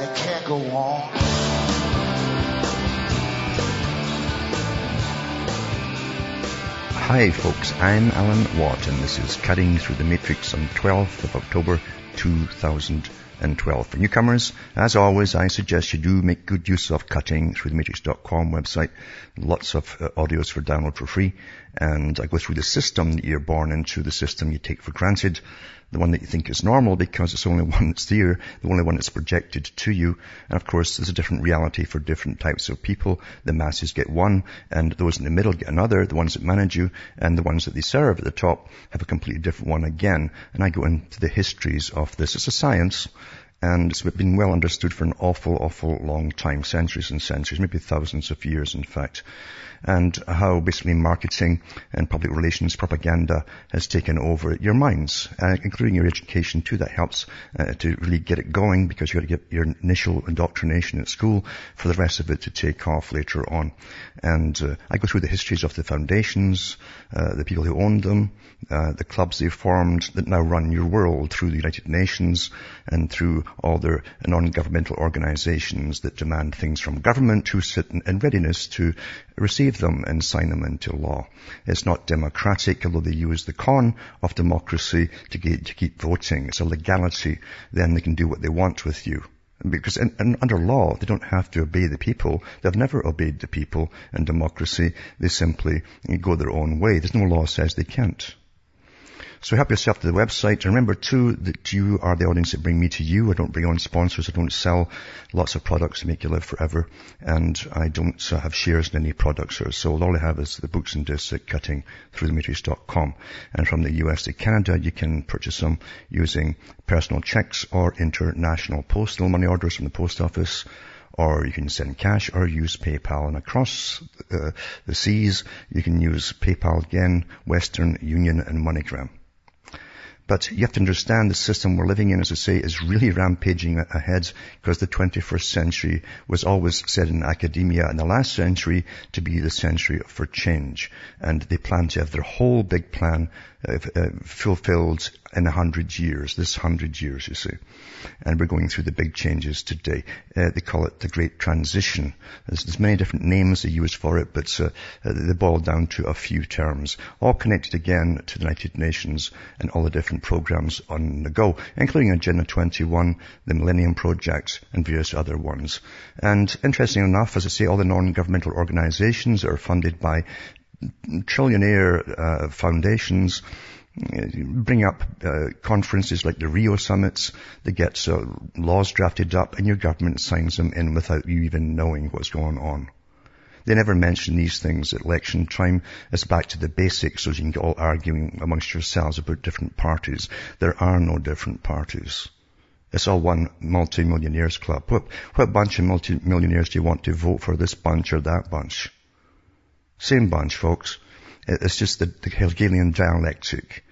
and it can't go on. Hi folks, I'm Alan Watt and this is Cutting Through the Matrix on 12th of October 2012. For newcomers, as always, I suggest you do make good use of cuttingthroughthematrix.com website. Lots of uh, audios for download for free. And I go through the system that you're born into, the system you take for granted, the one that you think is normal because it's the only one that's there, the only one that's projected to you. And of course, there's a different reality for different types of people. The masses get one, and those in the middle get another. The ones that manage you and the ones that they serve at the top have a completely different one again. And I go into the histories of this. It's a science. And it's been well understood for an awful, awful long time, centuries and centuries, maybe thousands of years, in fact and how basically marketing and public relations propaganda has taken over your minds, uh, including your education too. That helps uh, to really get it going because you got to get your initial indoctrination at school for the rest of it to take off later on. And uh, I go through the histories of the foundations, uh, the people who owned them, uh, the clubs they formed that now run your world through the United Nations and through all their non-governmental organizations that demand things from government who sit in readiness to receive them and sign them into law. It's not democratic, although they use the con of democracy to, get, to keep voting. It's a legality. Then they can do what they want with you. Because in, in, under law, they don't have to obey the people. They've never obeyed the people in democracy. They simply go their own way. There's no law says they can't. So help yourself to the website. Remember too that you are the audience that bring me to you. I don't bring on sponsors. I don't sell lots of products to make you live forever. And I don't uh, have shares in any products or so. All I have is the books and discs at cuttingthroughthematrix.com. And from the US to Canada, you can purchase them using personal checks or international postal money orders from the post office or you can send cash or use PayPal. And across uh, the seas, you can use PayPal again, Western Union and MoneyGram. But you have to understand the system we're living in, as I say, is really rampaging ahead because the 21st century was always said in academia in the last century to be the century for change. And they plan to have their whole big plan uh, uh, fulfilled in a hundred years, this hundred years, you see. And we're going through the big changes today. Uh, they call it the Great Transition. There's, there's many different names they use for it, but uh, uh, they boil down to a few terms, all connected again to the United Nations and all the different programs on the go, including Agenda 21, the Millennium Project, and various other ones. And interesting enough, as I say, all the non-governmental organizations are funded by trillionaire uh, foundations uh, bring up uh, conferences like the Rio summits that get uh, laws drafted up and your government signs them in without you even knowing what's going on. They never mention these things at election time. It's back to the basics so you can get all arguing amongst yourselves about different parties. There are no different parties. It's all one multi-millionaires club. What, what bunch of multi-millionaires do you want to vote for this bunch or that bunch? Same bunch, folks. It's just the, the Hegelian dialectic.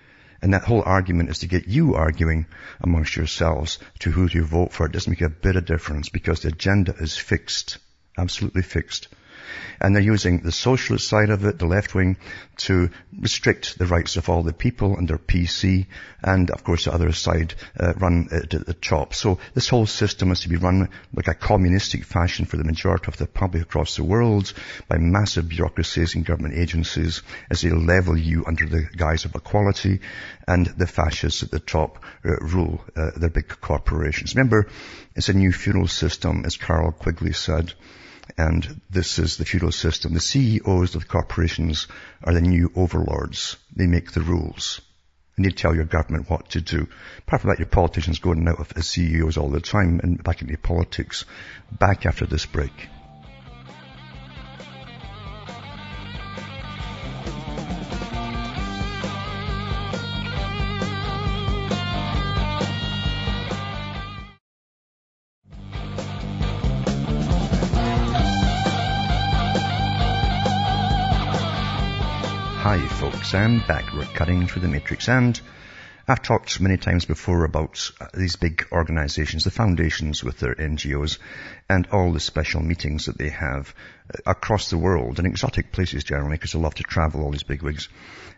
And that whole argument is to get you arguing amongst yourselves to who to vote for. It doesn't make a bit of difference because the agenda is fixed. Absolutely fixed. And they're using the socialist side of it, the left wing, to restrict the rights of all the people under PC, and of course the other side uh, run at the top. So this whole system is to be run like a communistic fashion for the majority of the public across the world by massive bureaucracies and government agencies as they level you under the guise of equality, and the fascists at the top uh, rule uh, their big corporations. Remember, it's a new feudal system, as Carroll Quigley said. And this is the feudal system. The CEOs of the corporations are the new overlords. They make the rules. And they tell your government what to do. Apart from that, your politicians going out of as CEOs all the time and back into politics. Back after this break. Hi folks, I'm back. We're cutting through the matrix and I've talked many times before about uh, these big organizations, the foundations with their NGOs and all the special meetings that they have uh, across the world in exotic places generally because they love to travel all these big wigs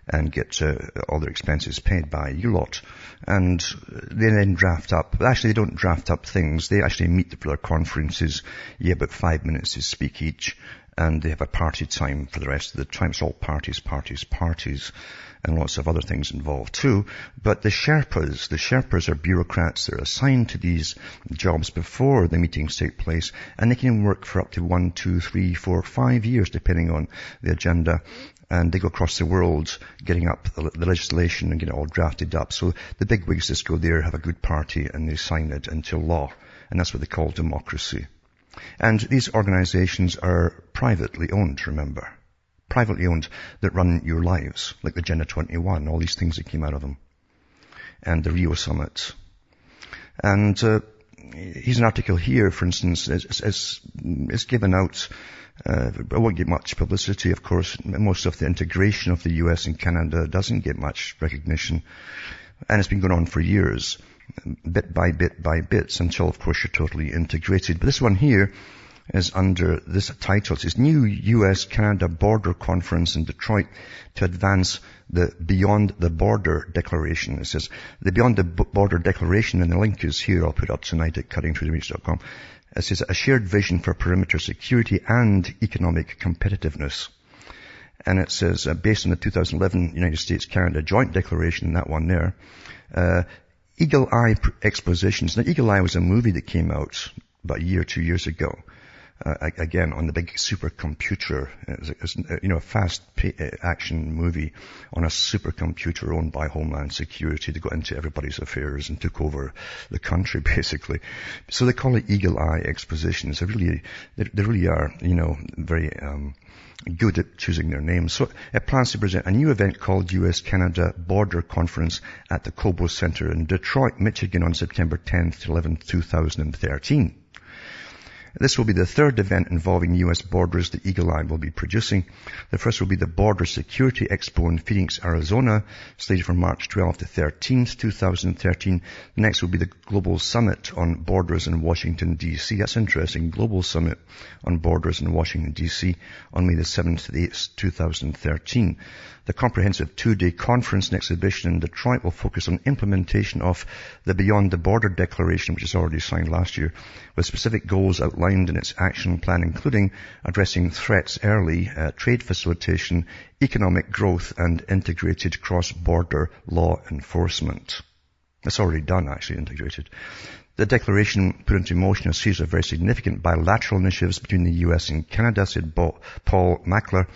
and get uh, all their expenses paid by you lot. And they then draft up, actually they don't draft up things, they actually meet for their conferences, yeah, about five minutes to speak each and they have a party time for the rest of the time. It's all parties, parties, parties, and lots of other things involved too. But the Sherpas, the Sherpas are bureaucrats. They're assigned to these jobs before the meetings take place, and they can work for up to one, two, three, four, five years, depending on the agenda. And they go across the world getting up the, legislation and get it all drafted up. So the big wigs just go there, have a good party, and they sign it into law. And that's what they call democracy. And these organizations are privately owned, remember. Privately owned that run your lives, like the Agenda 21, all these things that came out of them. And the Rio Summit. And uh, here's an article here, for instance, is given out uh, won't get much publicity, of course. Most of the integration of the US and Canada doesn't get much recognition. And it's been going on for years bit by bit by bits until of course you're totally integrated. But this one here is under this title. It says New US-Canada Border Conference in Detroit to advance the Beyond the Border Declaration. It says the Beyond the Border Declaration and the link is here. I'll put up tonight at cuttingthroughthematrix.com. It says a shared vision for perimeter security and economic competitiveness. And it says, uh, based on the 2011 United States-Canada Joint Declaration, that one there, uh, Eagle Eye Expositions. Now, Eagle Eye was a movie that came out about a year, two years ago. Uh, again, on the big supercomputer, uh, you know, a fast uh, action movie on a supercomputer owned by Homeland Security that got into everybody's affairs and took over the country, basically. So they call it Eagle Eye Expositions. They really, they, they really are, you know, very, um, good at choosing their names. So it plans to present a new event called US-Canada Border Conference at the Cobo Center in Detroit, Michigan on September 10th to 11th, 2013. This will be the third event involving U.S. borders that Eagle Eye will be producing. The first will be the Border Security Expo in Phoenix, Arizona, slated for March 12 to 13, 2013. The next will be the Global Summit on Borders in Washington, D.C. That's interesting. Global Summit on Borders in Washington, D.C. on May the 7th to the 8th, 2013. The comprehensive two-day conference and exhibition in Detroit will focus on implementation of the Beyond the Border Declaration, which was already signed last year, with specific goals outlined in its action plan, including addressing threats early, uh, trade facilitation, economic growth, and integrated cross-border law enforcement. That's already done, actually, integrated. The declaration put into motion a series of very significant bilateral initiatives between the US and Canada, said Paul Mackler,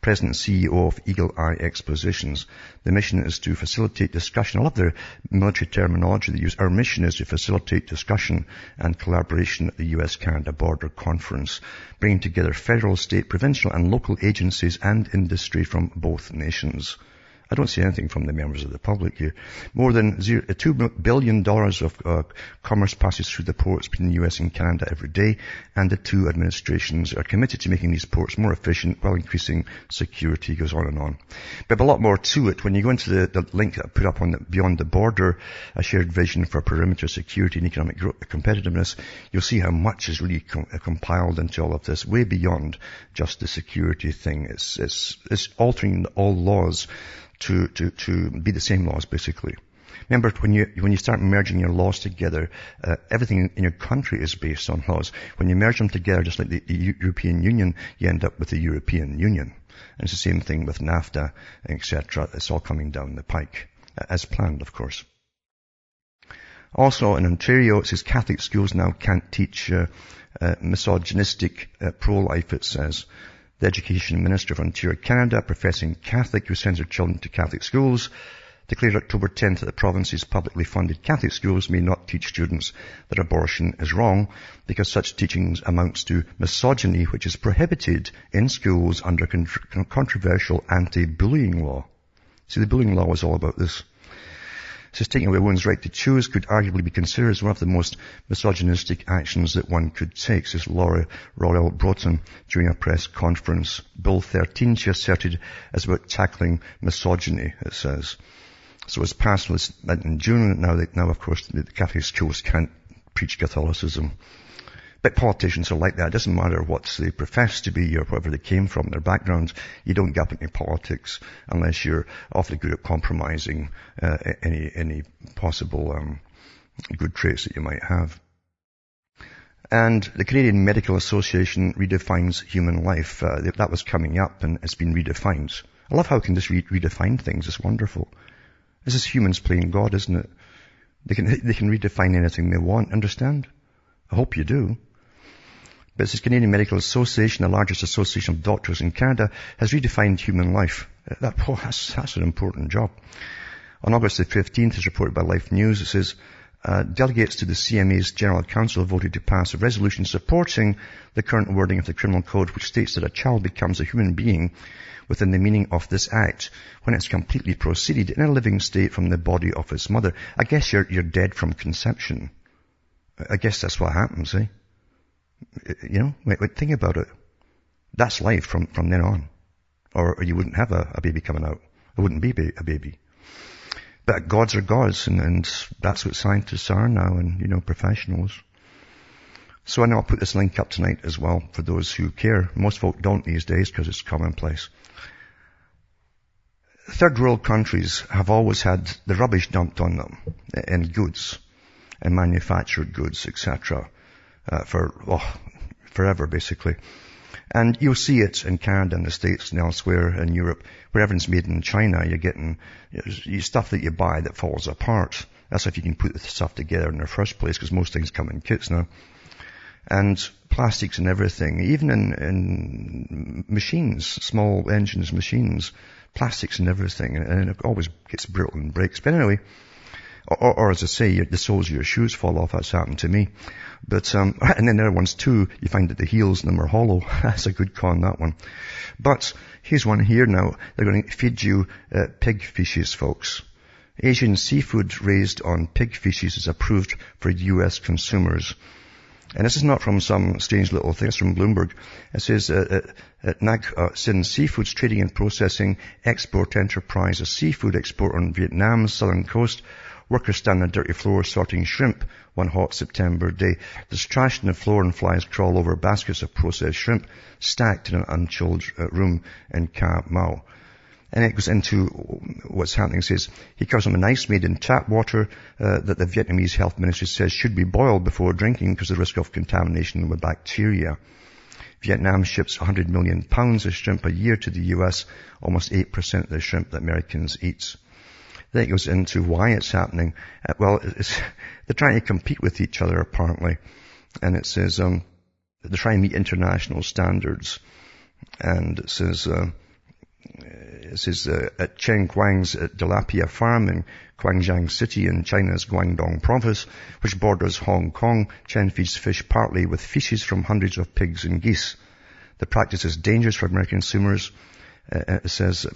President and CEO of Eagle Eye Expositions. The mission is to facilitate discussion. I love their military terminology they use. Our mission is to facilitate discussion and collaboration at the US-Canada Border Conference, bringing together federal, state, provincial and local agencies and industry from both nations. I don't see anything from the members of the public here. More than zero, uh, $2 billion of uh, commerce passes through the ports between the US and Canada every day, and the two administrations are committed to making these ports more efficient while increasing security, goes on and on. But a lot more to it. When you go into the, the link that I put up on the, Beyond the Border, a shared vision for perimeter security and economic growth, competitiveness, you'll see how much is really com- uh, compiled into all of this, way beyond just the security thing. It's, it's, it's altering all laws to, to, to be the same laws basically. Remember, when you, when you start merging your laws together, uh, everything in your country is based on laws. When you merge them together, just like the, the European Union, you end up with the European Union. And it's the same thing with NAFTA, etc. It's all coming down the pike, as planned, of course. Also, in Ontario, it says Catholic schools now can't teach uh, uh, misogynistic uh, pro-life, it says the Education Minister of Ontario, Canada, professing Catholic who sends her children to Catholic schools, declared October 10th that the province's publicly funded Catholic schools may not teach students that abortion is wrong because such teachings amounts to misogyny which is prohibited in schools under controversial anti-bullying law. See, the bullying law was all about this. Says taking away one's right to choose could arguably be considered as one of the most misogynistic actions that one could take, says Laura Royal Broughton during a press conference. Bill 13, she asserted, is about tackling misogyny, it says. So it's passed in June. Now, they, now of course, the Catholic schools can't preach Catholicism. But politicians are like that. It doesn't matter what they profess to be or wherever they came from, their backgrounds. You don't get into politics unless you're awfully good at compromising uh, any any possible um, good traits that you might have. And the Canadian Medical Association redefines human life. Uh, that was coming up and it's been redefined. I love how we can just re- redefine things. It's wonderful. This is humans playing God, isn't it? They can, they can redefine anything they want, understand? I hope you do. But this Canadian Medical Association, the largest association of doctors in Canada, has redefined human life. That, oh, that's, that's an important job. On August the 15th, as reported by Life News, it says, uh, delegates to the CMA's General Council voted to pass a resolution supporting the current wording of the Criminal Code, which states that a child becomes a human being within the meaning of this act when it's completely proceeded in a living state from the body of its mother. I guess you're, you're dead from conception. I guess that's what happens, eh? You know, think about it. That's life from, from then on. Or, you wouldn't have a, a, baby coming out. It wouldn't be a baby. But gods are gods, and, and that's what scientists are now, and, you know, professionals. So I know I'll put this link up tonight as well for those who care. Most folk don't these days because it's commonplace. Third world countries have always had the rubbish dumped on them in goods and manufactured goods, etc uh, for oh, forever, basically. And you'll see it in Canada and the States and elsewhere in Europe. Where everything's made in China, you're getting stuff that you buy that falls apart. That's if you can put the stuff together in the first place, because most things come in kits now. And plastics and everything, even in, in machines, small engines, machines, plastics and everything, and it always gets brittle and breaks. But anyway, or, or as I say, the soles of your shoes fall off. That's happened to me. But, um, and then there are ones too, you find that the heels in them are hollow. That's a good con, that one. But here's one here now. They're going to feed you uh, pig feces, folks. Asian seafood raised on pig feces is approved for U.S. consumers. And this is not from some strange little thing. It's from Bloomberg. It says, uh, uh, Nag uh, Sin Seafoods Trading and Processing Export Enterprise, a seafood exporter on Vietnam's southern coast, Workers stand on dirty floor sorting shrimp one hot September day. There's trash on the floor and flies crawl over baskets of processed shrimp stacked in an unchilled uh, room in Ca Mau. And it goes into what's happening. It says he covers them in ice made in tap water uh, that the Vietnamese health ministry says should be boiled before drinking because of the risk of contamination with bacteria. Vietnam ships 100 million pounds of shrimp a year to the US, almost 8% of the shrimp that Americans eat. Then it goes into why it's happening. Uh, well, they're trying to compete with each other apparently. And it says, um, they're trying to meet international standards. And it says, uh, it says uh, at Chen Guang's Tilapia Farm in Quanjiang City in China's Guangdong province, which borders Hong Kong, Chen feeds fish partly with feces from hundreds of pigs and geese. The practice is dangerous for American consumers uh, uh, says,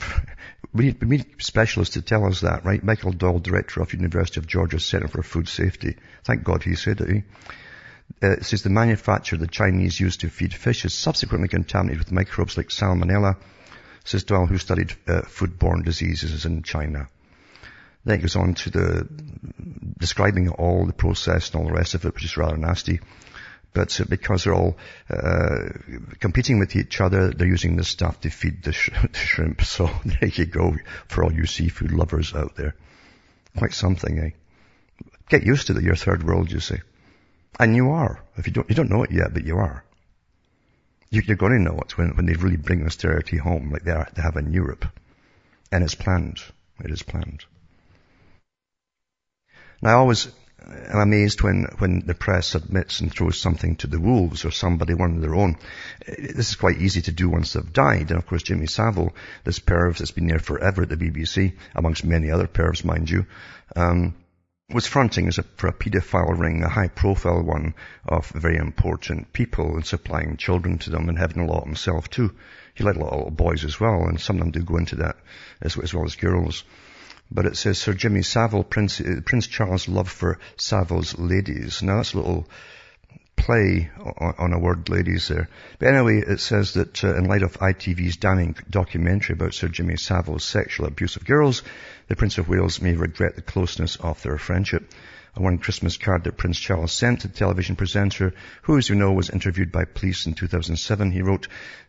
we need, we need specialists to tell us that, right? Michael Doyle, director of University of Georgia Center for Food Safety. Thank God he said it. Eh? Uh, it says the manufacture the Chinese use to feed fish is subsequently contaminated with microbes like salmonella, says Doyle, who studied uh, foodborne diseases in China. Then it goes on to the describing all the process and all the rest of it, which is rather nasty but because they're all uh, competing with each other, they're using this stuff to feed the, sh- the shrimp. So there you go for all you seafood lovers out there. Quite something, eh? Get used to the your third world, you see. And you are. If you don't, you don't know it yet, but you are. You, are going to know it when, when they really bring austerity home, like they, are, they have in Europe. And it's planned. It is planned. Now I always I'm amazed when, when the press admits and throws something to the wolves or somebody, one of their own. This is quite easy to do once they've died. And of course, Jimmy Savile, this perv that's been there forever at the BBC, amongst many other pervs, mind you, um, was fronting as a, for a paedophile ring, a high profile one of very important people and supplying children to them and having a lot himself too. He let a lot of boys as well, and some of them do go into that as, as well as girls. But it says Sir Jimmy Savile, Prince, uh, Prince Charles' love for Savile's ladies. Now that's a little play on, on a word ladies there. But anyway, it says that uh, in light of ITV's damning documentary about Sir Jimmy Savile's sexual abuse of girls, the Prince of Wales may regret the closeness of their friendship one Christmas card that Prince Charles sent to the television presenter, who, as you know, was interviewed by police in 2007. He wrote,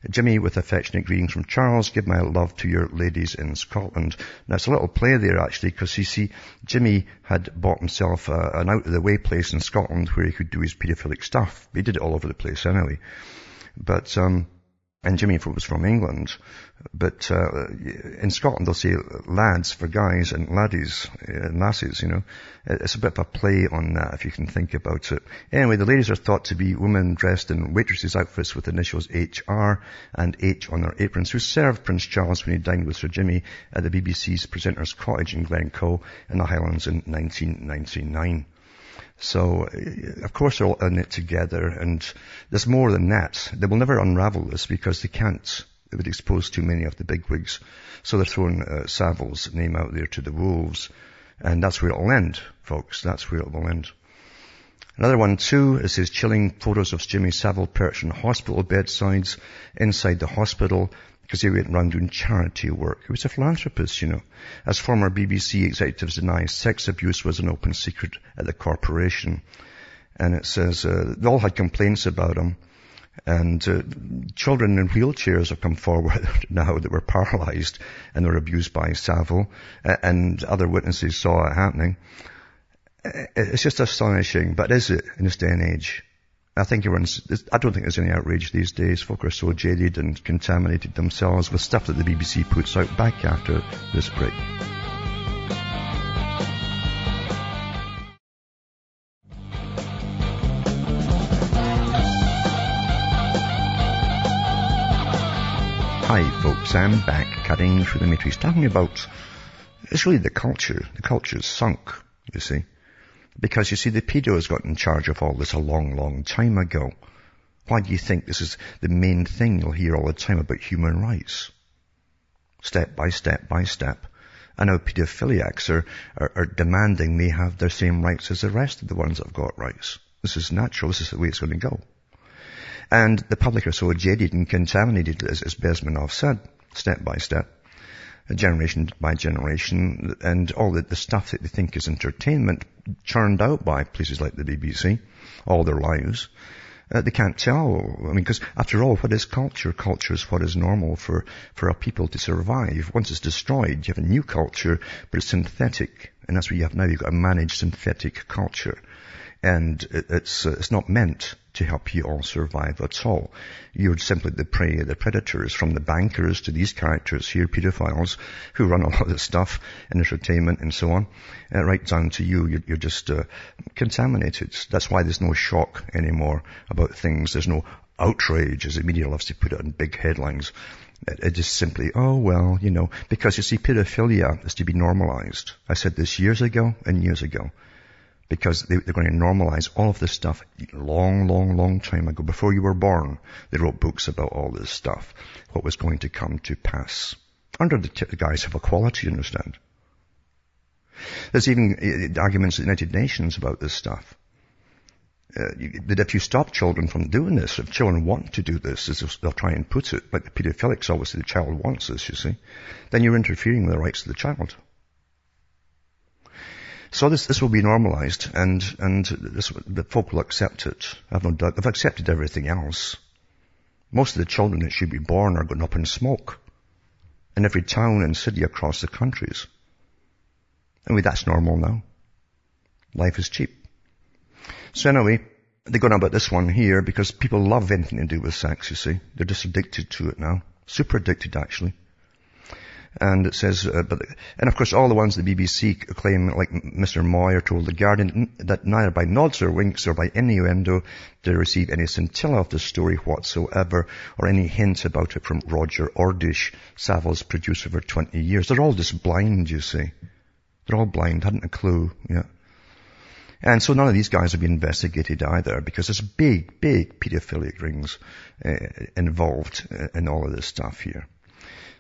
Jimmy, with affectionate greetings from Charles, give my love to your ladies in Scotland. Now, it's a little play there, actually, because you see, Jimmy had bought himself uh, an out-of-the-way place in Scotland where he could do his paedophilic stuff. He did it all over the place anyway. But, um, and Jimmy was from England, but uh, in Scotland they'll say lads for guys and laddies, uh, lasses, you know. It's a bit of a play on that if you can think about it. Anyway, the ladies are thought to be women dressed in waitresses' outfits with initials HR and H on their aprons who served Prince Charles when he dined with Sir Jimmy at the BBC's Presenter's Cottage in Glencoe in the Highlands in 1999. So, of course they're all in it together and there's more than that. They will never unravel this because they can't. It would expose too many of the bigwigs. So they're throwing uh, Savile's name out there to the wolves. And that's where it'll end, folks. That's where it will end. Another one too is his chilling photos of Jimmy Savile perched on hospital bedsides inside the hospital because he went around doing charity work. He was a philanthropist, you know. As former BBC executives deny, sex abuse was an open secret at the corporation. And it says, uh, they all had complaints about him. And uh, children in wheelchairs have come forward now that were paralyzed and were abused by Savile, and other witnesses saw it happening. It's just astonishing, but is it in this day and age? I think everyone's, I don't think there's any outrage these days. Folk are so jaded and contaminated themselves with stuff that the BBC puts out back after this break. Hi folks, I'm back cutting through the matrix talking about, it's really the culture. The culture's sunk, you see. Because you see, the pedos got in charge of all this a long, long time ago. Why do you think this is the main thing you'll hear all the time about human rights? Step by step by step. I know pedophiliacs are, are, are demanding they have their same rights as the rest of the ones that have got rights. This is natural. This is the way it's going to go. And the public are so jaded and contaminated, as, as Bezmenov said, step by step generation by generation, and all the, the stuff that they think is entertainment churned out by places like the BBC all their lives. Uh, they can't tell. I mean, because after all, what is culture? Culture is what is normal for, for a people to survive. Once it's destroyed, you have a new culture, but it's synthetic. And that's what you have now. You've got a managed synthetic culture. And it's, uh, it's not meant to help you all survive at all. You're simply the prey of the predators, from the bankers to these characters here, pedophiles, who run a lot of this stuff, and entertainment and so on, uh, right down to you. You're, you're just uh, contaminated. That's why there's no shock anymore about things. There's no outrage, as the media loves to put it in big headlines. It, it just simply, oh well, you know, because you see, pedophilia is to be normalized. I said this years ago and years ago because they, are going to normalize all of this stuff long, long, long time ago. Before you were born, they wrote books about all this stuff, what was going to come to pass. Under the, t- the guise of equality, you understand? There's even uh, arguments at the United Nations about this stuff. Uh, that if you stop children from doing this, if children want to do this, as they'll try and put it, like the paedophilics obviously the child wants this, you see, then you're interfering with the rights of the child. So this, this will be normalized and, and this, the folk will accept it. I've no doubt. They've accepted everything else. Most of the children that should be born are going up in smoke in every town and city across the countries. Anyway, that's normal now. Life is cheap. So anyway, they're going about this one here because people love anything to do with sex, you see. They're just addicted to it now. Super addicted, actually. And it says, uh, but, and of course all the ones the BBC claim, like Mr. Moir told The Guardian, that neither by nods or winks or by innuendo they receive any scintilla of the story whatsoever or any hint about it from Roger Ordish, Savile's producer for 20 years. They're all just blind, you see. They're all blind, hadn't a clue, yeah. And so none of these guys have been investigated either because there's big, big pedophilic rings uh, involved uh, in all of this stuff here.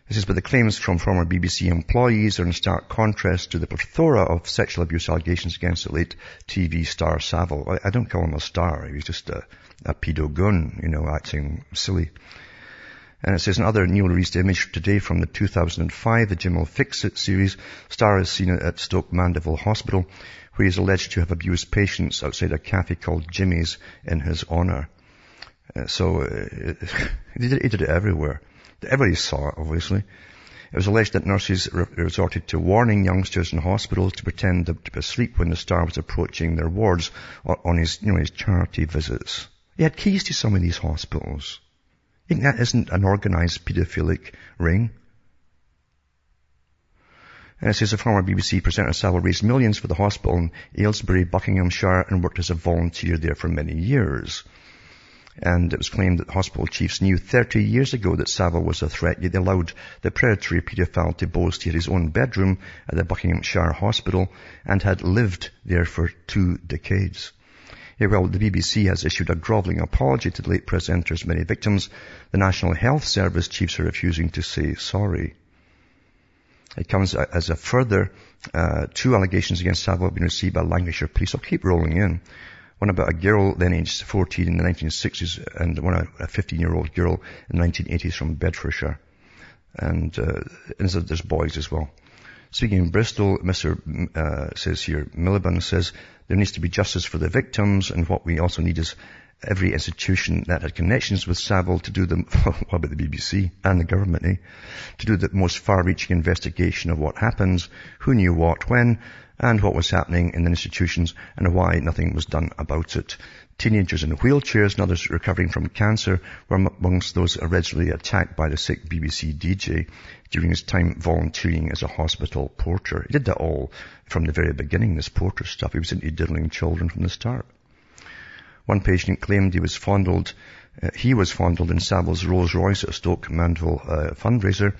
This is but the claims from former BBC employees are in stark contrast to the plethora of sexual abuse allegations against the late TV star Savile. I, don't call him a star. He was just a, a pedo gun, you know, acting silly. And it says another newly released image today from the 2005 The Jim Will Fix It series. Star is seen at Stoke Mandeville Hospital where he is alleged to have abused patients outside a cafe called Jimmy's in his honour. Uh, so uh, he, did, he did it everywhere. Everybody saw it, obviously. It was alleged that nurses re- resorted to warning youngsters in hospitals to pretend to be asleep when the star was approaching their wards on his, you know, his charity visits. He had keys to some of these hospitals. You think that isn't an organized paedophilic ring? And it says a former BBC presenter Savile raised millions for the hospital in Aylesbury, Buckinghamshire and worked as a volunteer there for many years. And it was claimed that hospital chiefs knew 30 years ago that Savile was a threat, yet they allowed the predatory paedophile to boast had his own bedroom at the Buckinghamshire Hospital and had lived there for two decades. Yeah, well, the BBC has issued a grovelling apology to the late presenter's many victims. The National Health Service chiefs are refusing to say sorry. It comes as a further uh, two allegations against Savile have been received by Lancashire police. I'll keep rolling in one about a girl then aged 14 in the 1960s and one a 15 year old girl in the 1980s from Bedfordshire. And, uh, and there's boys as well. Speaking in Bristol, Mr. Uh, says here, Miliband says there needs to be justice for the victims and what we also need is every institution that had connections with Savile to do the, what about the BBC and the government, eh? To do the most far-reaching investigation of what happens, who knew what, when, and what was happening in the institutions and why nothing was done about it. Teenagers in wheelchairs and others recovering from cancer were amongst those allegedly attacked by the sick BBC DJ during his time volunteering as a hospital porter. He did that all from the very beginning, this porter stuff. He was into diddling children from the start. One patient claimed he was fondled, uh, he was fondled in Savile's Rolls Royce at Stoke Mandeville uh, fundraiser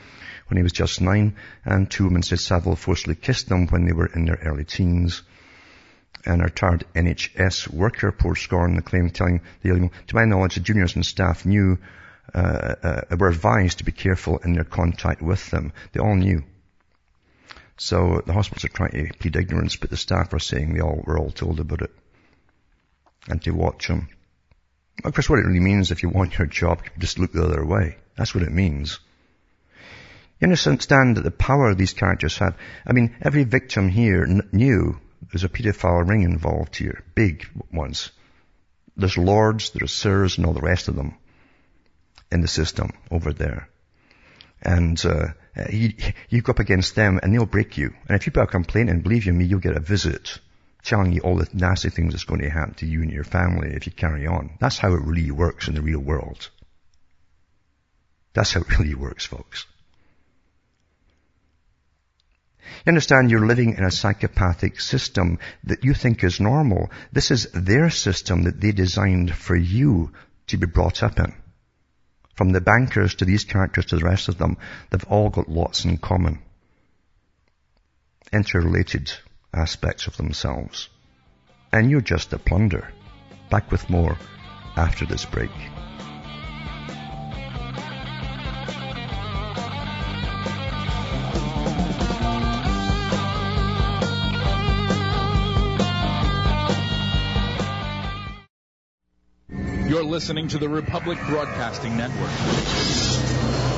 when he was just nine, and two women said Savile forcibly kissed them when they were in their early teens. And a retired NHS worker poured scorn the claim telling the Daily to my knowledge, the juniors and staff knew, uh, uh, were advised to be careful in their contact with them. They all knew. So the hospitals are trying to plead ignorance, but the staff are saying they all were all told about it. And to watch them. Of course, what it really means if you want your job, just look the other way. That's what it means. You understand that the power these characters have. I mean, every victim here knew there's a paedophile ring involved here. Big ones. There's lords, there's sirs, and all the rest of them in the system over there. And uh, you, you go up against them and they'll break you. And if you put a complaint and believe you me, you'll get a visit telling you all the nasty things that's going to happen to you and your family if you carry on. That's how it really works in the real world. That's how it really works, folks. You understand you're living in a psychopathic system that you think is normal. This is their system that they designed for you to be brought up in. From the bankers to these characters to the rest of them, they've all got lots in common. Interrelated aspects of themselves. And you're just a plunder. Back with more after this break. You're listening to the Republic Broadcasting Network.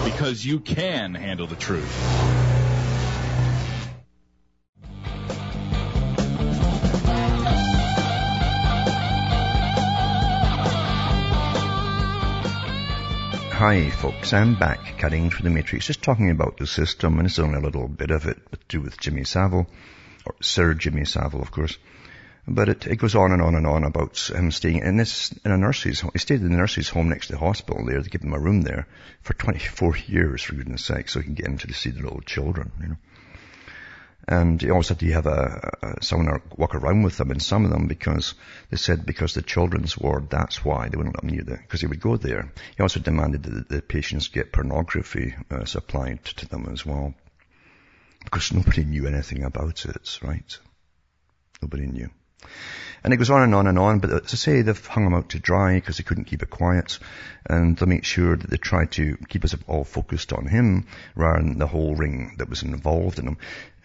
Because you can handle the truth. Hi folks, I'm back cutting through the matrix, just talking about the system, and it's only a little bit of it to do with Jimmy Savile, or Sir Jimmy Savile, of course. But it, it goes on and on and on about him staying in this, in a nurse's home. He stayed in the nurse's home next to the hospital there. They give him a room there for 24 years, for goodness sake, so he can get into to see the little children, you know. And he also had to have a, a, someone walk around with them in some of them because they said because the children's ward, that's why they wouldn't let him near there, because he would go there. He also demanded that the patients get pornography uh, supplied to them as well. Because nobody knew anything about it, right? Nobody knew. And it goes on and on and on, but as I say, they've hung him out to dry because they couldn't keep it quiet. And they make sure that they try to keep us all focused on him rather than the whole ring that was involved in him.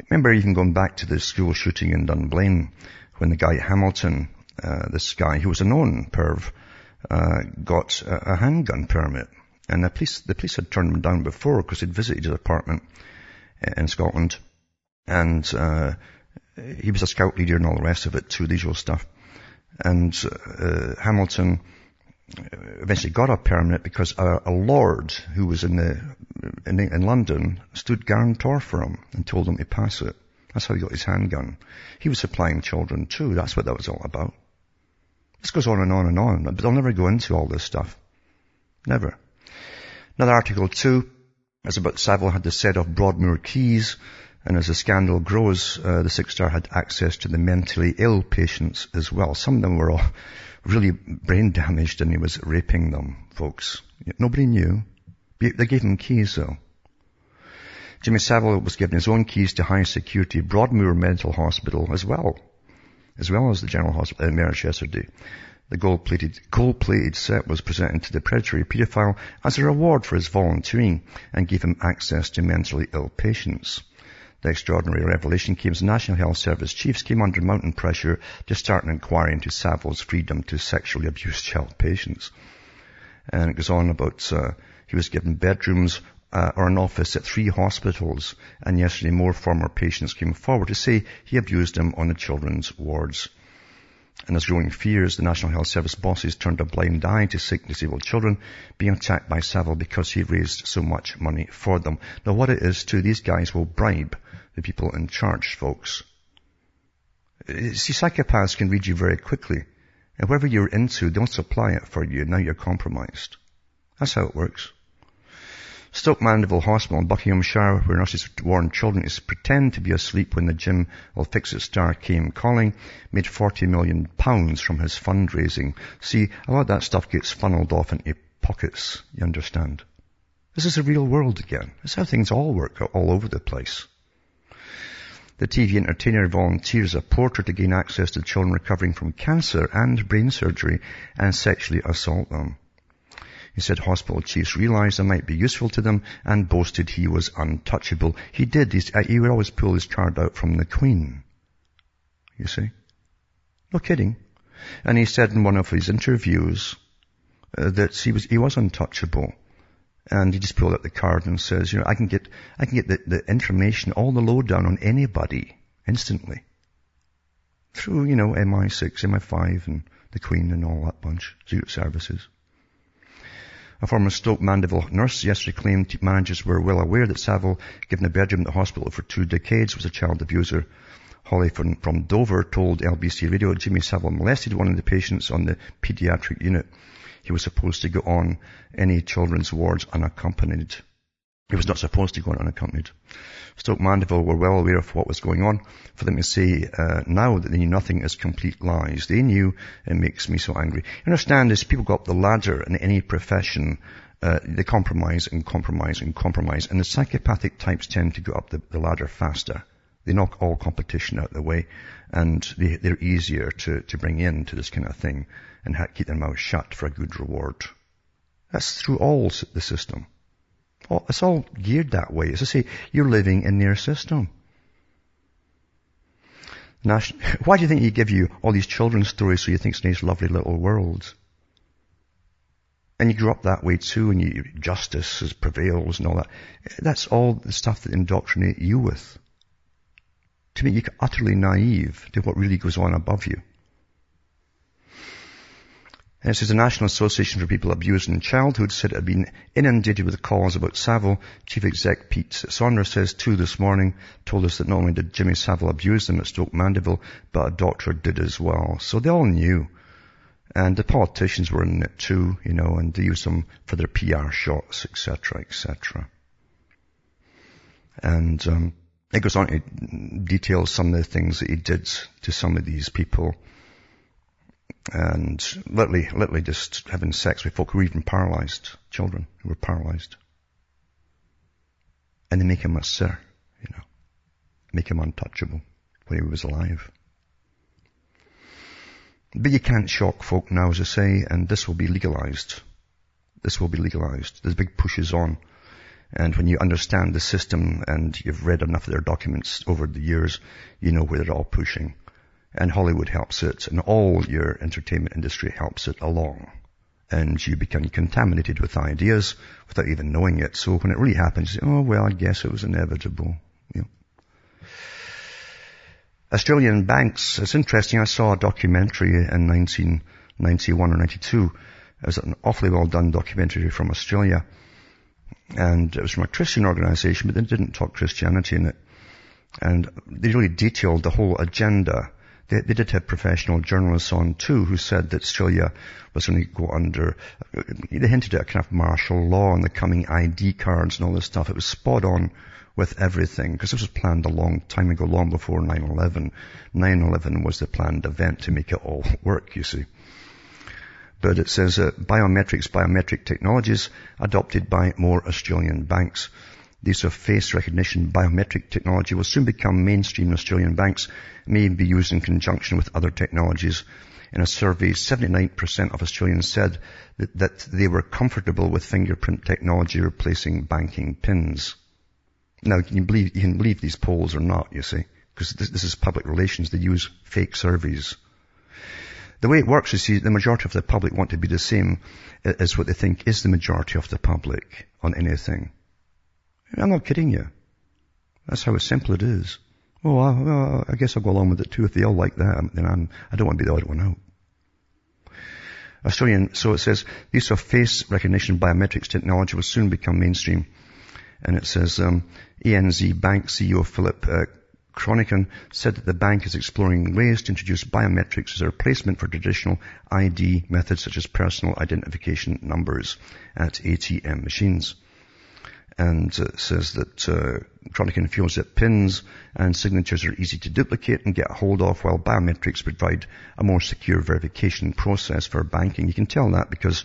Remember even going back to the school shooting in Dunblane when the guy Hamilton, uh, this guy who was a known perv, uh, got a, a, handgun permit. And the police, the police had turned him down before because he'd visited his apartment in Scotland. And, uh, he was a scout leader and all the rest of it too, the usual stuff. And uh, Hamilton eventually got a permit because a, a lord who was in the in, in, London stood guarantor for him and told him to pass it. That's how he got his handgun. He was supplying children too. That's what that was all about. This goes on and on and on, but they'll never go into all this stuff. Never. Another article too is about Savile had the set of Broadmoor keys and as the scandal grows, uh, the Six Star had access to the mentally ill patients as well. Some of them were all really brain damaged and he was raping them, folks. Nobody knew. They gave him keys though. Jimmy Savile was given his own keys to high security Broadmoor Mental Hospital as well, as well as the General Hospital in Manchester. The gold-plated, gold-plated set was presented to the predatory paedophile as a reward for his volunteering and gave him access to mentally ill patients. The extraordinary revelation came as National Health Service chiefs came under mountain pressure to start an inquiry into Savile's freedom to sexually abuse child patients. And it goes on about uh, he was given bedrooms uh, or an office at three hospitals, and yesterday more former patients came forward to say he abused them on the children's wards. And as growing fears, the National Health Service bosses turned a blind eye to sick disabled children being attacked by Savile because he raised so much money for them. Now what it is too, these guys will bribe the people in charge, folks. Eh, see, psychopaths can read you very quickly. And whatever you're into, they'll supply it for you. Now you're compromised. That's how it works. Stoke Mandeville Hospital in Buckinghamshire, where nurses warned children to pretend to be asleep when the Jim will fix it star came calling, made 40 million pounds from his fundraising. See, a lot of that stuff gets funneled off into pockets, you understand. This is the real world again. Is how things all work all over the place. The TV entertainer volunteers a porter to gain access to children recovering from cancer and brain surgery and sexually assault them. He said hospital chiefs realized I might be useful to them and boasted he was untouchable. He did. Uh, he would always pull his card out from the Queen. You see? No kidding. And he said in one of his interviews uh, that he was, he was untouchable. And he just pulled out the card and says, you know, I can get, I can get the, the information, all the lowdown on anybody instantly. Through, you know, MI6, MI5 and the Queen and all that bunch, secret services. A former Stoke Mandeville nurse yesterday claimed managers were well aware that Savile, given a bedroom at the hospital for two decades, was a child abuser. Holly from, from Dover told LBC Radio Jimmy Savile molested one of the patients on the pediatric unit he was supposed to go on any children's wards unaccompanied. He was not supposed to go on unaccompanied. Stoke Mandeville were well aware of what was going on. For them to say uh, now that they knew nothing is complete lies. They knew it makes me so angry. You understand this, people go up the ladder in any profession, uh, they compromise and compromise and compromise. And the psychopathic types tend to go up the, the ladder faster. They knock all competition out of the way and they, are easier to, to bring in to this kind of thing and keep their mouth shut for a good reward. That's through all the system. It's all geared that way. As I say, you're living in their system. Now, why do you think he give you all these children's stories so you think it's nice, lovely little worlds? And you grew up that way too, and you, justice prevails and all that. That's all the stuff that indoctrinate you with. To make you utterly naive to what really goes on above you. And it says the National Association for People Abused in Childhood said it had been inundated with calls about Savile. Chief Exec Pete Saunders says too this morning, told us that not only did Jimmy Savile abuse them at Stoke Mandeville, but a doctor did as well. So they all knew. And the politicians were in it too, you know, and they used them for their PR shots, etc., etc. And um, it goes on to detail some of the things that he did to some of these people and literally, literally just having sex with folk who were even paralyzed, children who were paralyzed. And they make him a sir, you know, make him untouchable when he was alive. But you can't shock folk now, as I say, and this will be legalized. This will be legalized. There's big pushes on. And when you understand the system and you've read enough of their documents over the years, you know where they're all pushing. And Hollywood helps it, and all your entertainment industry helps it along. And you become contaminated with ideas without even knowing it. So when it really happens, say, oh well, I guess it was inevitable. Australian banks, it's interesting, I saw a documentary in 1991 or 92. It was an awfully well done documentary from Australia and it was from a Christian organization, but they didn't talk Christianity in it. And they really detailed the whole agenda. They, they did have professional journalists on too who said that Australia was going to go under, they hinted at a kind of martial law and the coming ID cards and all this stuff. It was spot on with everything because this was planned a long time ago, long before 9-11. 9-11 was the planned event to make it all work, you see but it says uh, biometrics, biometric technologies adopted by more Australian banks. The use of face recognition biometric technology will soon become mainstream in Australian banks, may be used in conjunction with other technologies. In a survey, 79% of Australians said that, that they were comfortable with fingerprint technology replacing banking pins. Now, can you believe, you can believe these polls or not, you see, because this, this is public relations. They use fake surveys. The way it works is see, the majority of the public want to be the same as what they think is the majority of the public on anything. I'm not kidding you. That's how simple it is. Oh, I, well, I guess I'll go along with it too. If they all like that, then I'm, I don't want to be the odd one out. Australian, so it says, the use of face recognition biometrics technology will soon become mainstream. And it says, um, ANZ Bank CEO Philip uh, Chronican said that the bank is exploring ways to introduce biometrics as a replacement for traditional ID methods such as personal identification numbers at ATM machines. And uh, says that uh, Chronican feels that pins and signatures are easy to duplicate and get hold of, while biometrics provide a more secure verification process for banking. You can tell that because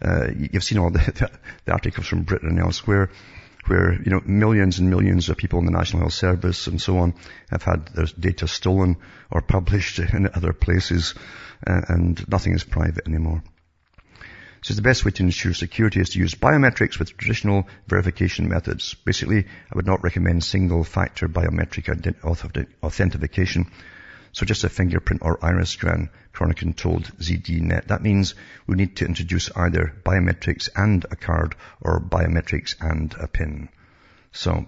uh, you've seen all the, the articles from Britain and elsewhere where, you know, millions and millions of people in the National Health Service and so on have had their data stolen or published in other places, uh, and nothing is private anymore. So the best way to ensure security is to use biometrics with traditional verification methods. Basically, I would not recommend single factor biometric authentication so just a fingerprint or iris scan, Chronican told ZDNet. That means we need to introduce either biometrics and a card or biometrics and a pin. So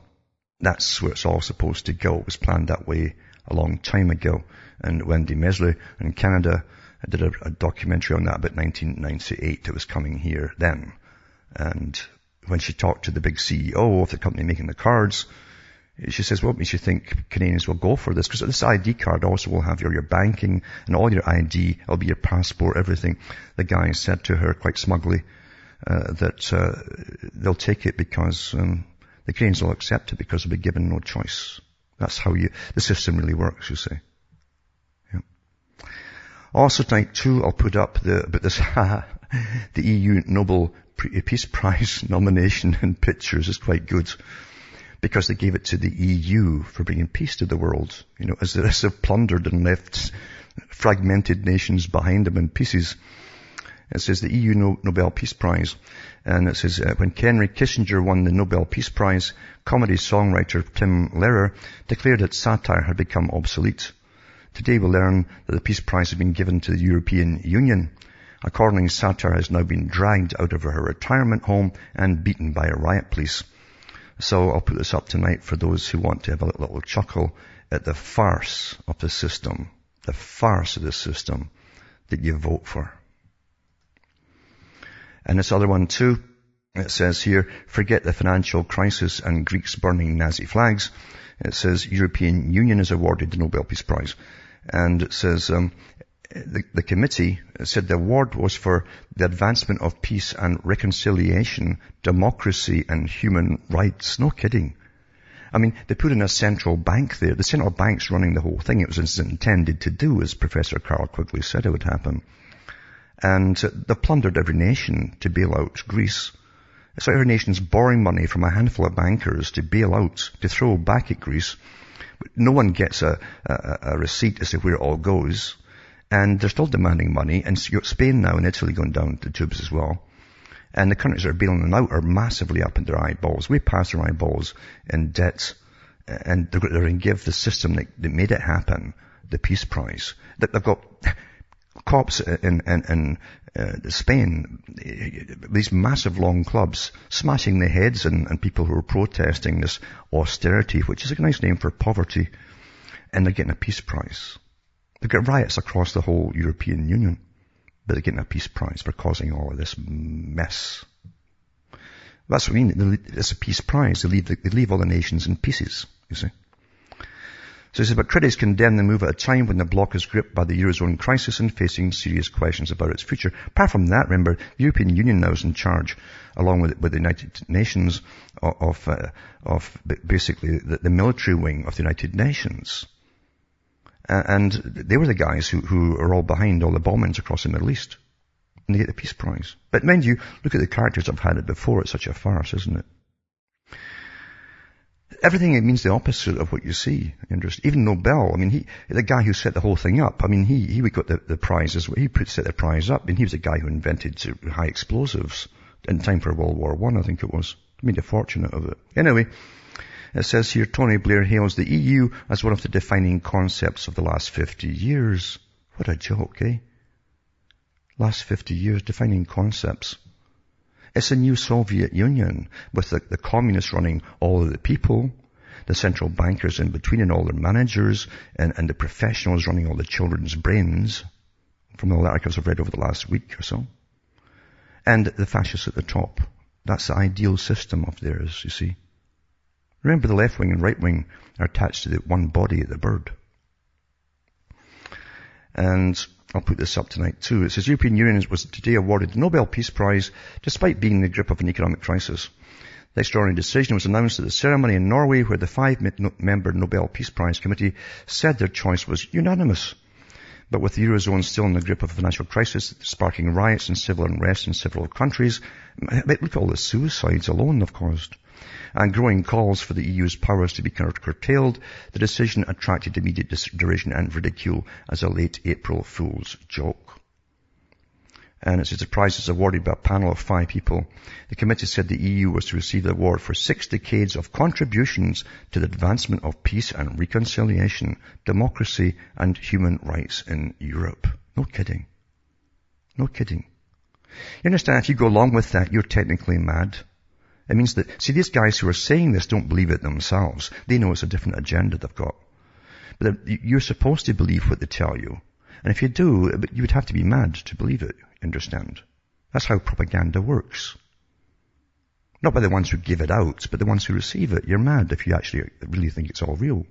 that's where it's all supposed to go. It was planned that way a long time ago. And Wendy Mesley in Canada did a, a documentary on that about 1998. It was coming here then. And when she talked to the big CEO of the company making the cards, she says, what makes you think Canadians will go for this? Because this ID card also will have your, your banking and all your ID. It'll be your passport, everything. The guy said to her quite smugly uh, that uh, they'll take it because um, the Canadians will accept it because they'll be given no choice. That's how you, the system really works, you see. Also tonight too, I'll put up the, but this, the EU Nobel Peace Prize nomination in pictures is quite good because they gave it to the EU for bringing peace to the world. You know, as, the they've plundered and left fragmented nations behind them in pieces. It says the EU Nobel Peace Prize. And it says, uh, when Henry Kissinger won the Nobel Peace Prize, comedy songwriter Tom Lehrer declared that satire had become obsolete. Today we learn that the Peace Prize has been given to the European Union. Accordingly, satire has now been dragged out of her retirement home and beaten by a riot police. So I'll put this up tonight for those who want to have a little chuckle at the farce of the system, the farce of the system that you vote for. And this other one too, it says here, forget the financial crisis and Greeks burning Nazi flags. It says European Union is awarded the Nobel Peace Prize. And it says, um, the, the, committee said the award was for the advancement of peace and reconciliation, democracy and human rights. No kidding. I mean, they put in a central bank there. The central bank's running the whole thing. It was intended to do, as Professor Carroll Quigley said it would happen. And they plundered every nation to bail out Greece. So every nation's borrowing money from a handful of bankers to bail out, to throw back at Greece. No one gets a, a, a receipt as to where it all goes And they're still demanding money. And Spain now and Italy going down the tubes as well. And the countries that are bailing them out are massively up in their eyeballs. We pass our eyeballs in debt. And they're going to give the system that, that made it happen the Peace Prize. That They've got cops in, in, in uh, Spain, these massive long clubs, smashing the heads and, people who are protesting this austerity, which is a nice name for poverty, and they're getting a peace prize. They've got riots across the whole European Union, but they're getting a peace prize for causing all of this mess. That's what I mean. It's a peace prize. They leave, they leave all the nations in pieces, you see. So he says, but critics condemn the move at a time when the bloc is gripped by the Eurozone crisis and facing serious questions about its future. Apart from that, remember, the European Union now is in charge, along with, with the United Nations, of, uh, of basically the, the, military wing of the United Nations. Uh, and they were the guys who, who are all behind all the bombings across the Middle East. And they get the Peace Prize. But mind you, look at the characters I've had it before. It's such a farce, isn't it? Everything it means the opposite of what you see. Even Nobel, I mean, he, the guy who set the whole thing up, I mean, he, he got the, the prize as well. He set the prize up. I mean, he was the guy who invented high explosives in time for World War One, I, I think it was. Made a fortune out of it. Anyway, it says here, Tony Blair hails the EU as one of the defining concepts of the last 50 years. What a joke, eh? Last 50 years, defining concepts. It's a new Soviet Union with the, the communists running all of the people, the central bankers in between and all their managers, and, and the professionals running all the children's brains from all the articles I've read over the last week or so. And the fascists at the top. That's the ideal system of theirs, you see. Remember the left wing and right wing are attached to the one body, of the bird. And I'll put this up tonight too. It says European Union was today awarded the Nobel Peace Prize despite being in the grip of an economic crisis. The extraordinary decision was announced at the ceremony in Norway where the five-member Nobel Peace Prize Committee said their choice was unanimous. But with the Eurozone still in the grip of a financial crisis, sparking riots and civil unrest in several countries, look at all the suicides alone they've caused and growing calls for the EU's powers to be curtailed, the decision attracted immediate derision and ridicule as a late April fool's joke. And it says the prize is awarded by a panel of five people. The committee said the EU was to receive the award for six decades of contributions to the advancement of peace and reconciliation, democracy and human rights in Europe. No kidding. No kidding. You understand, if you go along with that, you're technically mad. It means that, see, these guys who are saying this don't believe it themselves. They know it's a different agenda they've got. But you're supposed to believe what they tell you. And if you do, you would have to be mad to believe it, understand? That's how propaganda works. Not by the ones who give it out, but the ones who receive it. You're mad if you actually really think it's all real.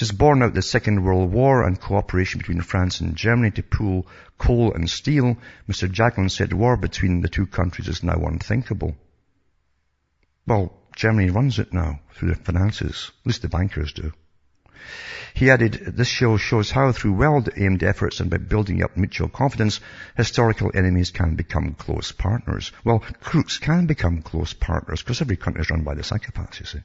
Is born out the Second World War and cooperation between France and Germany to pool coal and steel. Mr. Jagland said war between the two countries is now unthinkable. Well, Germany runs it now through their finances. At least the bankers do. He added, this show shows how through well-aimed efforts and by building up mutual confidence, historical enemies can become close partners. Well, crooks can become close partners because every country is run by the psychopaths, you see.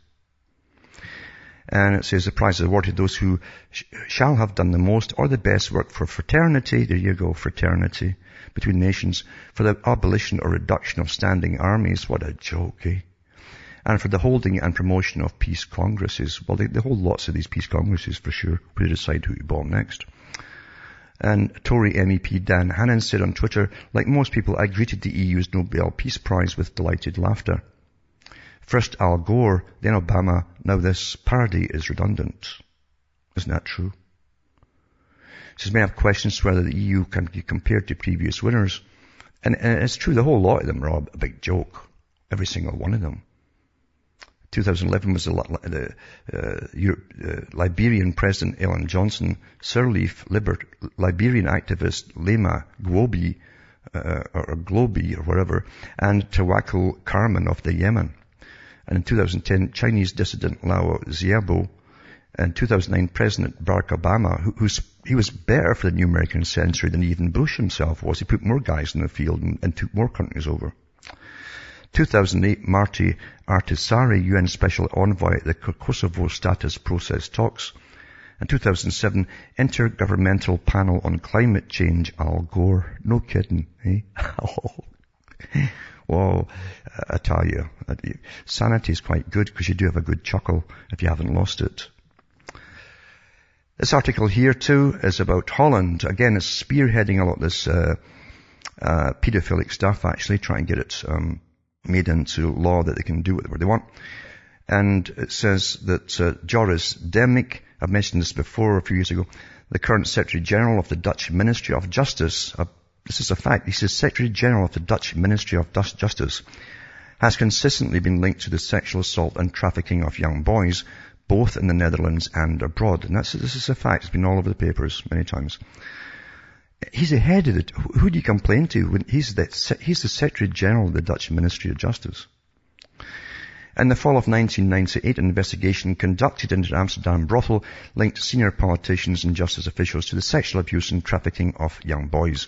And it says the prize is awarded to those who sh- shall have done the most or the best work for fraternity. There you go, fraternity between nations for the abolition or reduction of standing armies. What a joke, eh? And for the holding and promotion of peace congresses. Well, they, they hold lots of these peace congresses for sure. We decide who to bomb next. And Tory MEP Dan Hannan said on Twitter, like most people, I greeted the EU's Nobel Peace Prize with delighted laughter. First Al Gore, then Obama, now this parody is redundant. Isn't that true? Says may have questions whether the EU can be compared to previous winners. And, and it's true, the whole lot of them are a big joke. Every single one of them. 2011 was the, uh, Europe, uh, Liberian President Ellen Johnson, Sirleaf, Liber, Liberian activist Lema Gwobi, uh, or Globi, or whatever, and Tawakkul Karman of the Yemen. And in 2010, Chinese dissident Lao Xiaobo and 2009 President Barack Obama, who, he was better for the new American century than even Bush himself was. He put more guys in the field and, and took more countries over. 2008, Martti Ahtisaari, UN Special Envoy at the Kosovo Status Process talks, And 2007, Intergovernmental Panel on Climate Change, Al Gore. No kidding, eh? well, I tell you, sanity is quite good because you do have a good chuckle if you haven't lost it. This article here too is about Holland. Again, it's spearheading a lot of this uh, uh, pedophilic stuff, actually, trying to get it um, made into law that they can do whatever they want. And it says that uh, Joris Demmink, I've mentioned this before a few years ago, the current Secretary General of the Dutch Ministry of Justice, this is a fact, he says Secretary General of the Dutch Ministry of Justice, has consistently been linked to the sexual assault and trafficking of young boys, both in the Netherlands and abroad. And that's, this is a fact. It's been all over the papers many times. He's the head of it. Who do you complain to when he's the, he's the Secretary General of the Dutch Ministry of Justice? In the fall of 1998, an investigation conducted into Amsterdam brothel linked senior politicians and justice officials to the sexual abuse and trafficking of young boys.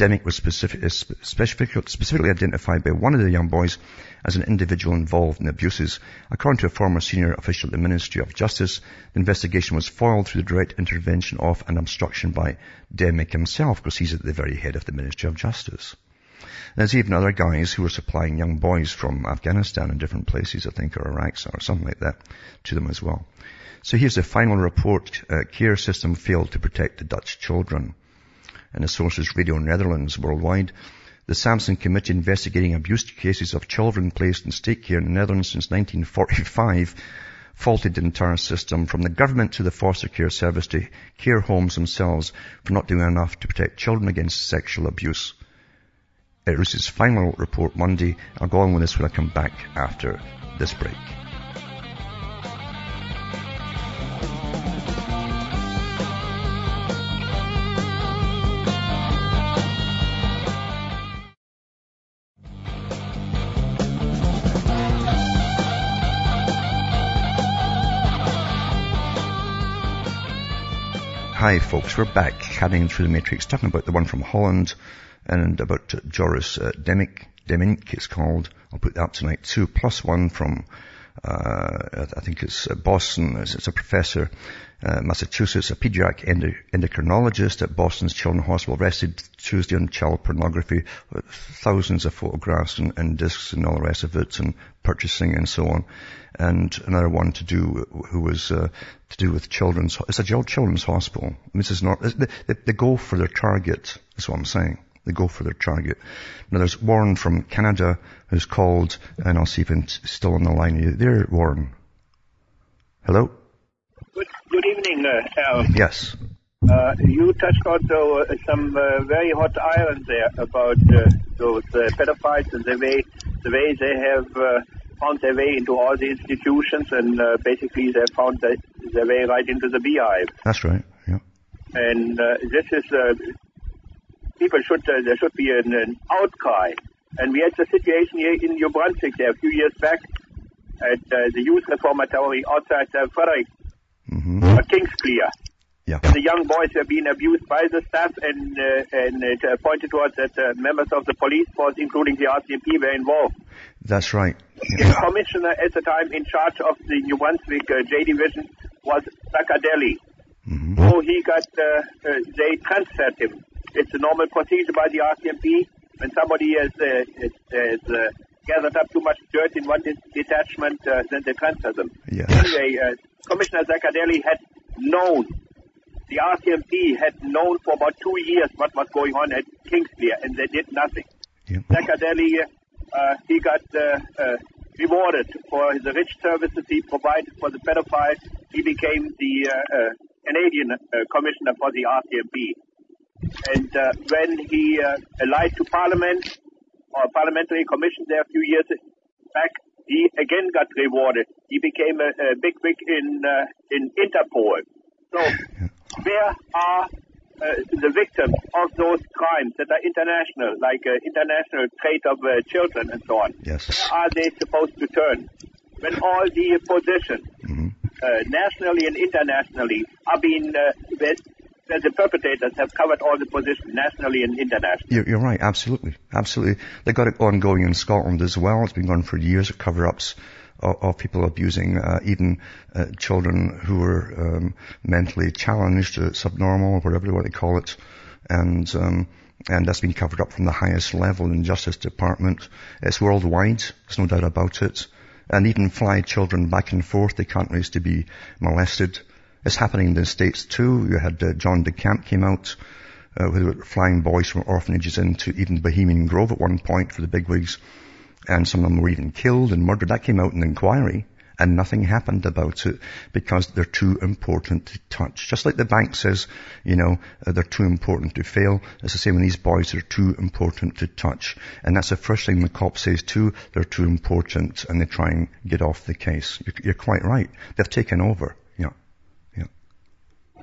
Demmink was specific, specific, specifically identified by one of the young boys as an individual involved in abuses. According to a former senior official at the Ministry of Justice, the investigation was foiled through the direct intervention of and obstruction by Demmink himself, because he's at the very head of the Ministry of Justice. There's even other guys who were supplying young boys from Afghanistan and different places, I think, or Iraq or something like that, to them as well. So here's the final report. Uh, care system failed to protect the Dutch children and the sources Radio Netherlands worldwide. The Samson Committee investigating abuse cases of children placed in state care in the Netherlands since 1945 faulted the entire system from the government to the foster care service to care homes themselves for not doing enough to protect children against sexual abuse. It was its final report Monday. I'll go on with this when I come back after this break. Hi folks, we're back cutting through the matrix, talking about the one from Holland and about Joris uh, Demmink, Demmink it's called. I'll put that up tonight. Too, plus one from, uh, I think it's uh, Boston, it's a professor, uh, Massachusetts, a pediatric endocrinologist at Boston's Children's Hospital, arrested Tuesday on child pornography, thousands of photographs and, and discs and all the rest of it, and purchasing and so on. And another one to do, who was uh, to do with children's, it's a children's hospital. This is not, they, they go for their target, That's what I'm saying. They go for their target. Now there's Warren from Canada who's called, and I'll see if he's still on the line. There, Warren. Hello? Evening, uh, Al. Yes. Uh, you touched on uh, some uh, very hot irons there about uh, those uh, pedophiles and the way the way they have uh, found their way into all the institutions and basically they found their, their way right into the beehive. That's right. Yeah. And this is people should there should be an, an, outcry. And we had the situation here in New Brunswick there a few years back at the youth reformatory outside uh, Frederick mm-hmm. uh, Kingsclear. Yeah. The young boys were being abused by the staff, and uh, and it uh, pointed towards that uh, members of the police force, including the RCMP, were involved. That's right. Yeah. The commissioner at the time in charge of the New Brunswick uh, J Division was Zaccardelli. Mm-hmm. So he got, uh, uh, they transferred him. It's a normal procedure by the RCMP. When somebody has, has, has gathered up too much dirt in one detachment, then they transfer them. Yeah. Anyway, Commissioner Zaccardelli had known, the RCMP had known for about two years what was going on at Kingsclear, and they did nothing. Zaccardelli, uh, he got uh, uh, rewarded for the rich services he provided for the pedophiles. He became the uh, uh, Canadian uh, commissioner for the RCMP. And when he lied to Parliament, or Parliamentary Commission there a few years back, he again got rewarded. He became a, a big wig in uh, in Interpol. So where are uh, the victims of those crimes that are international, like uh, international trade of uh, children and so on? Yes. Where are they supposed to turn? When all the positions, mm-hmm. Uh, nationally and internationally, are being uh, the perpetrators have covered all the positions nationally and internationally. You're, right, absolutely, absolutely. They got it ongoing in Scotland as well. It's been going for years of cover-ups of, people abusing uh, even uh, children who were um, mentally challenged, uh, subnormal, whatever you want to call it, and um, and that's been covered up from the highest level in the Justice Department. It's worldwide, there's no doubt about it. And even fly children back and forth, they can't raise to be molested. It's happening in the States too. You had uh, John DeCamp came out uh, with flying boys from orphanages into even Bohemian Grove at one point for the bigwigs and some of them were even killed and murdered. That came out in the inquiry and nothing happened about it because they're too important to touch. Just like the bank says, you know, uh, they're too important to fail. It's the same with these boys, they're too important to touch. And that's the first thing the cop says too, they're too important and they try and get off the case. You're, you're quite right. They've taken over.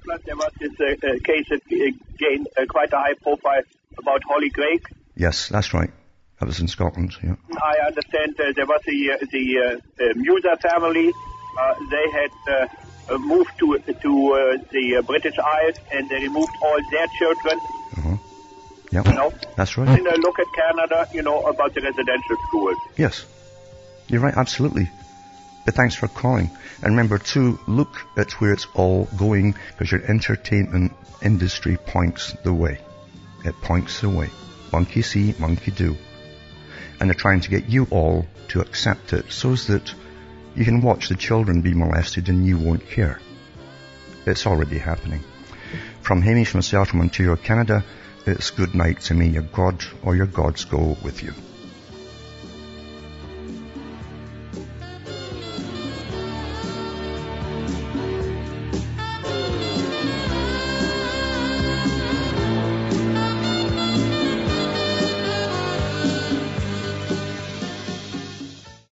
Yeah. Yeah. Plus there was this uh, uh, case that uh, gained uh, quite a high profile about Hollie Craig. Yes, that's right. That was in Scotland, yeah. I understand uh, there was the uh, the uh, Muser family. Uh, they had uh, uh, moved to to uh, the uh, British Isles and they removed all their children. Uh-huh. Yeah, You know, that's right. and uh, look at Canada. You know about the residential schools. Yes. You're right, absolutely. But thanks for calling. And remember to look at where it's all going because your entertainment industry points the way. It points the way. Monkey see, monkey do. And they're trying to get you all to accept it so that you can watch the children be molested and you won't care. It's already happening. From Hamish myself from Ontario, Canada, it's good night to me. Your God or your gods go with you.